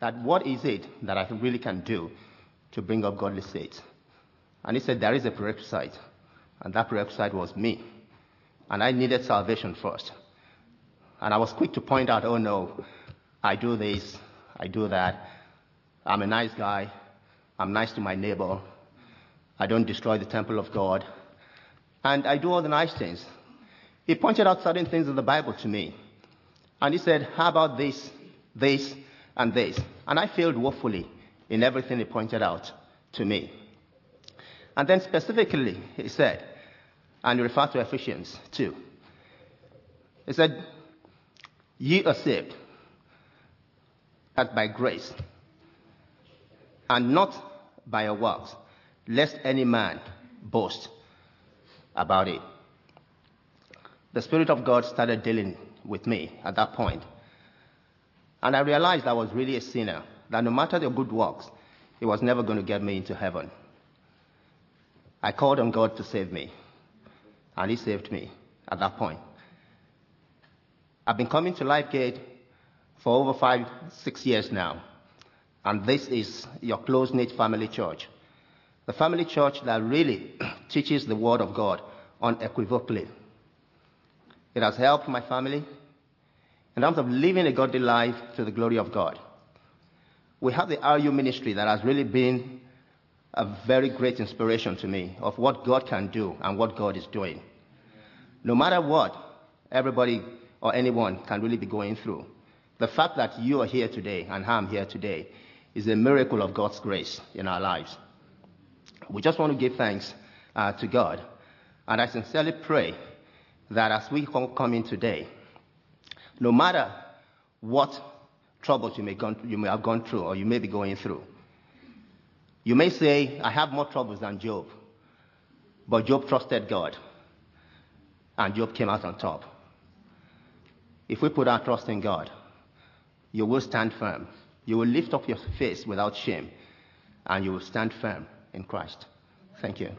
that what is it that I really can do to bring up godly seeds? And he said, There is a prerequisite. And that prerequisite was me. And I needed salvation first. And I was quick to point out, oh no, I do this, I do that. I'm a nice guy. I'm nice to my neighbor. I don't destroy the temple of God. And I do all the nice things. He pointed out certain things in the Bible to me. And he said, How about this, this, and this? And I failed woefully in everything he pointed out to me. And then specifically, he said, and he referred to Ephesians 2. He said, Ye are saved, as by grace, and not by your works, lest any man boast about it. The Spirit of God started dealing with me at that point. And I realized I was really a sinner, that no matter the good works, it was never going to get me into heaven. I called on God to save me, and He saved me at that point. I've been coming to LifeGate for over five, six years now, and this is your close knit family church. The family church that really teaches the Word of God unequivocally. It has helped my family in terms of living a godly life to the glory of God. We have the RU ministry that has really been a very great inspiration to me of what God can do and what God is doing. No matter what everybody or anyone can really be going through, the fact that you are here today and I'm here today is a miracle of God's grace in our lives. We just want to give thanks uh, to God. And I sincerely pray that as we come in today, no matter what troubles you may, gone, you may have gone through or you may be going through, you may say, I have more troubles than Job. But Job trusted God. And Job came out on top. If we put our trust in God, you will stand firm. You will lift up your face without shame. And you will stand firm in Christ. Thank you.